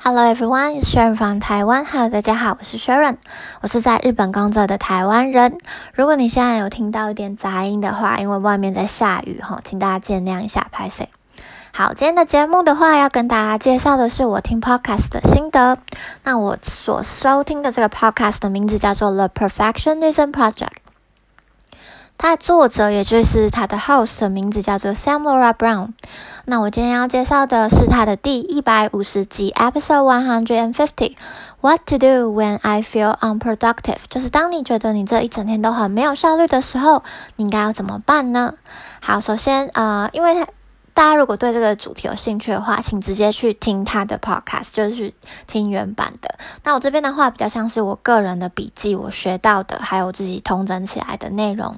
Hello everyone, it's Sharon from Taiwan. Hello，大家好，我是 Sharon，我是在日本工作的台湾人。如果你现在有听到一点杂音的话，因为外面在下雨哈，请大家见谅一下，拍摄？好，今天的节目的话，要跟大家介绍的是我听 podcast 的心得。那我所收听的这个 podcast 的名字叫做 The Perfectionism Project。它的作者，也就是它的 host 的名字叫做 Sam Laura Brown。那我今天要介绍的是它的第一百五十集 Episode One Hundred and Fifty。What to do when I feel unproductive？就是当你觉得你这一整天都很没有效率的时候，你应该要怎么办呢？好，首先，呃，因为大家如果对这个主题有兴趣的话，请直接去听他的 podcast，就是听原版的。那我这边的话，比较像是我个人的笔记，我学到的，还有自己统整起来的内容。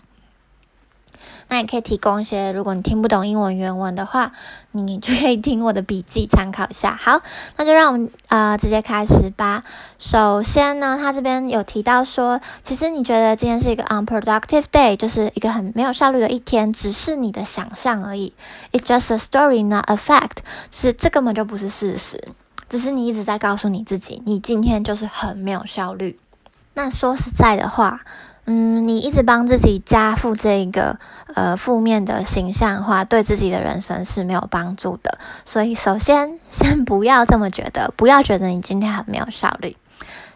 那也可以提供一些，如果你听不懂英文原文的话，你就可以听我的笔记参考一下。好，那就让我们呃直接开始吧。首先呢，他这边有提到说，其实你觉得今天是一个 unproductive day，就是一个很没有效率的一天，只是你的想象而已。It's just a story, not a fact，就是这根本就不是事实，只是你一直在告诉你自己，你今天就是很没有效率。那说实在的话。嗯，你一直帮自己加负这个呃负面的形象化，对自己的人生是没有帮助的。所以，首先先不要这么觉得，不要觉得你今天很没有效率。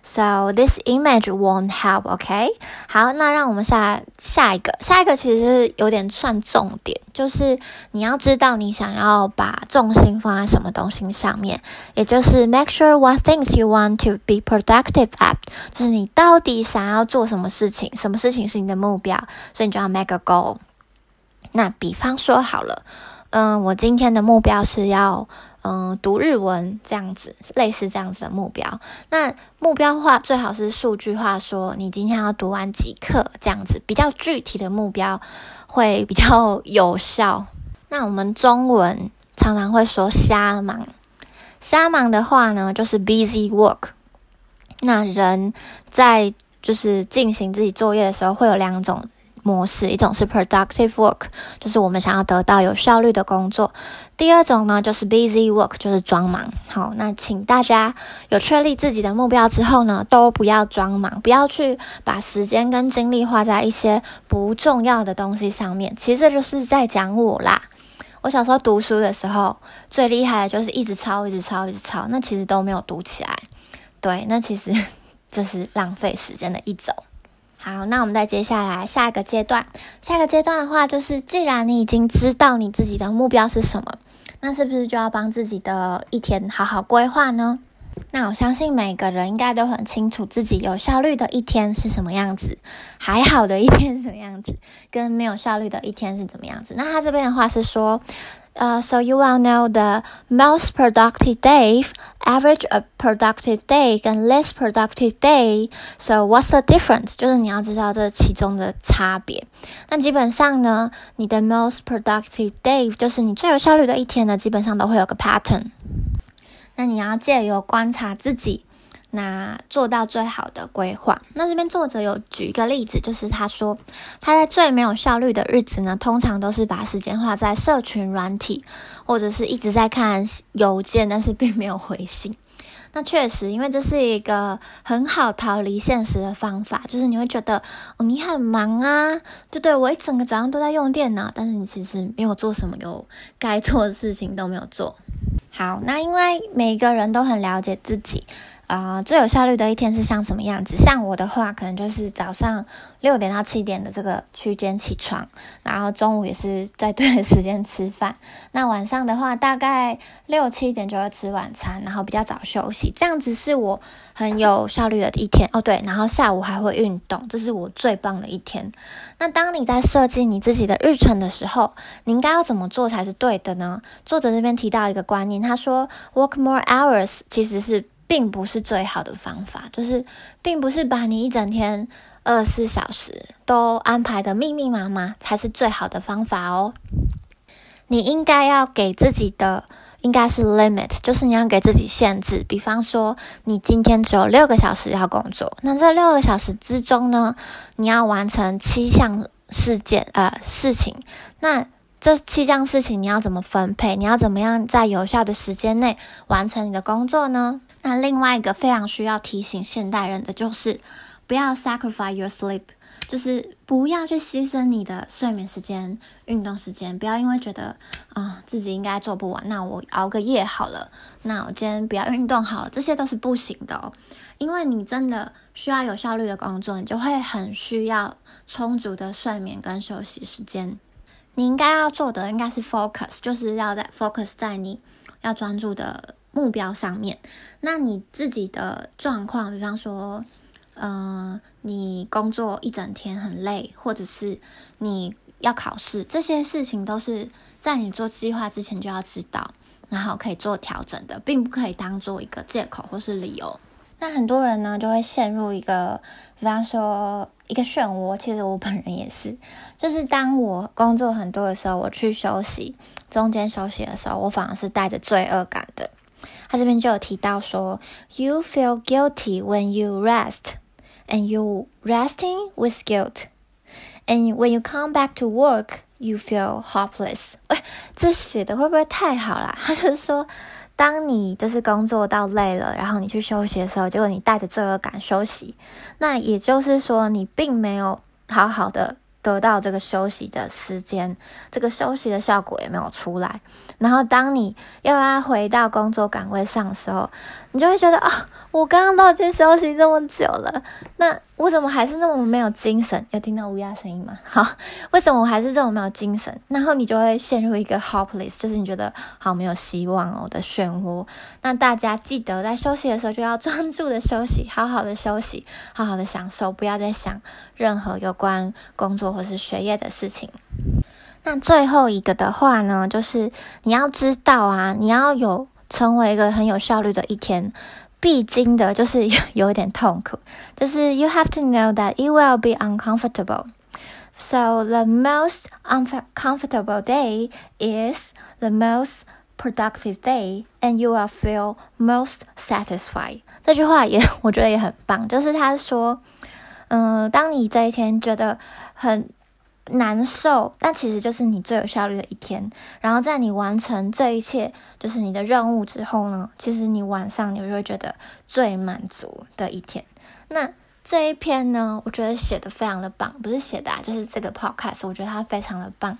So this image won't help, OK？好，那让我们下下一个，下一个其实有点算重点，就是你要知道你想要把重心放在什么东西上面，也就是 make sure what things you want to be productive at，就是你到底想要做什么事情，什么事情是你的目标，所以你就要 make a goal。那比方说好了，嗯，我今天的目标是要。嗯，读日文这样子，类似这样子的目标。那目标化最好是数据化，说你今天要读完几课这样子，比较具体的目标会比较有效。那我们中文常常会说瞎忙，瞎忙的话呢，就是 busy work。那人在就是进行自己作业的时候，会有两种。模式一种是 productive work，就是我们想要得到有效率的工作；第二种呢就是 busy work，就是装忙。好，那请大家有确立自己的目标之后呢，都不要装忙，不要去把时间跟精力花在一些不重要的东西上面。其实这就是在讲我啦。我小时候读书的时候，最厉害的就是一直抄，一直抄，一直抄，那其实都没有读起来。对，那其实 就是浪费时间的一种。好，那我们再接下来下一个阶段。下一个阶段的话，就是既然你已经知道你自己的目标是什么，那是不是就要帮自己的一天好好规划呢？那我相信每个人应该都很清楚自己有效率的一天是什么样子，还好的一天是什么样子，跟没有效率的一天是怎么样子。那他这边的话是说。Uh, so you will know the most productive day, average a productive day 跟 less productive day. So what's the difference？就是你要知道这其中的差别。那基本上呢，你的 most productive day 就是你最有效率的一天呢，基本上都会有个 pattern。那你要借由观察自己。那做到最好的规划。那这边作者有举一个例子，就是他说他在最没有效率的日子呢，通常都是把时间花在社群软体，或者是一直在看邮件，但是并没有回信。那确实，因为这是一个很好逃离现实的方法，就是你会觉得哦，你很忙啊，对对，我一整个早上都在用电脑，但是你其实没有做什么有该做的事情都没有做好。那因为每个人都很了解自己。啊，最有效率的一天是像什么样子？像我的话，可能就是早上六点到七点的这个区间起床，然后中午也是在对的时间吃饭。那晚上的话，大概六七点就会吃晚餐，然后比较早休息，这样子是我很有效率的一天哦。对，然后下午还会运动，这是我最棒的一天。那当你在设计你自己的日程的时候，你应该要怎么做才是对的呢？作者这边提到一个观念，他说 “work more hours” 其实是。并不是最好的方法，就是并不是把你一整天二十四小时都安排的密密麻麻才是最好的方法哦。你应该要给自己的应该是 limit，就是你要给自己限制。比方说，你今天只有六个小时要工作，那这六个小时之中呢，你要完成七项事件呃事情。那这七项事情你要怎么分配？你要怎么样在有效的时间内完成你的工作呢？那另外一个非常需要提醒现代人的就是，不要 sacrifice your sleep，就是不要去牺牲你的睡眠时间、运动时间。不要因为觉得啊自己应该做不完，那我熬个夜好了。那我今天不要运动好了，这些都是不行的哦。因为你真的需要有效率的工作，你就会很需要充足的睡眠跟休息时间。你应该要做的应该是 focus，就是要在 focus 在你要专注的。目标上面，那你自己的状况，比方说，嗯，你工作一整天很累，或者是你要考试，这些事情都是在你做计划之前就要知道，然后可以做调整的，并不可以当做一个借口或是理由。那很多人呢，就会陷入一个，比方说一个漩涡。其实我本人也是，就是当我工作很多的时候，我去休息，中间休息的时候，我反而是带着罪恶感的。他这边就有提到说，You feel guilty when you rest, and you resting with guilt, and when you come back to work, you feel hopeless。喂，这写的会不会太好了？他就是说，当你就是工作到累了，然后你去休息的时候，结果你带着罪恶感休息，那也就是说，你并没有好好的。得到这个休息的时间，这个休息的效果也没有出来。然后，当你又要回到工作岗位上的时候，你就会觉得啊，我刚刚都已经休息这么久了，那我怎么还是那么没有精神？有听到乌鸦声音吗？好，为什么我还是这么没有精神？然后你就会陷入一个 hopeless，就是你觉得好没有希望哦的漩涡。那大家记得在休息的时候就要专注的休息，好好的休息，好好的享受，不要再想任何有关工作或是学业的事情。那最后一个的话呢，就是你要知道啊，你要有。成为一个很有效率的一天，必经的就是有一点痛苦，就是 you have to know that it will be uncomfortable. So the most uncomfortable day is the most productive day, and you will feel most satisfied. 这句话也我觉得也很棒，就是他说，嗯，当你这一天觉得很难受，但其实就是你最有效率的一天。然后在你完成这一切，就是你的任务之后呢，其实你晚上你就会觉得最满足的一天。那这一篇呢，我觉得写的非常的棒，不是写的啊，就是这个 podcast，我觉得它非常的棒。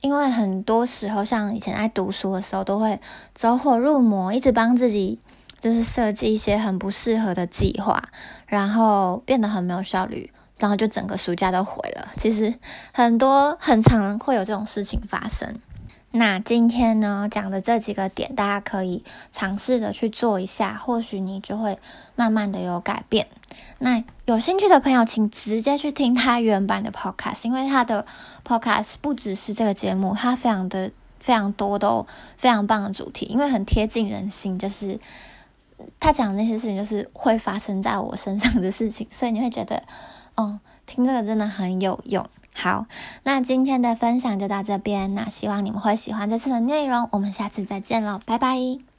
因为很多时候，像以前在读书的时候，都会走火入魔，一直帮自己就是设计一些很不适合的计划，然后变得很没有效率。然后就整个暑假都毁了。其实很多很常会有这种事情发生。那今天呢讲的这几个点，大家可以尝试的去做一下，或许你就会慢慢的有改变。那有兴趣的朋友，请直接去听他原版的 podcast，因为他的 podcast 不只是这个节目，它非常的非常多都非常棒的主题，因为很贴近人心，就是他讲的那些事情，就是会发生在我身上的事情，所以你会觉得。哦，听这个真的很有用。好，那今天的分享就到这边。那希望你们会喜欢这次的内容。我们下次再见喽，拜拜。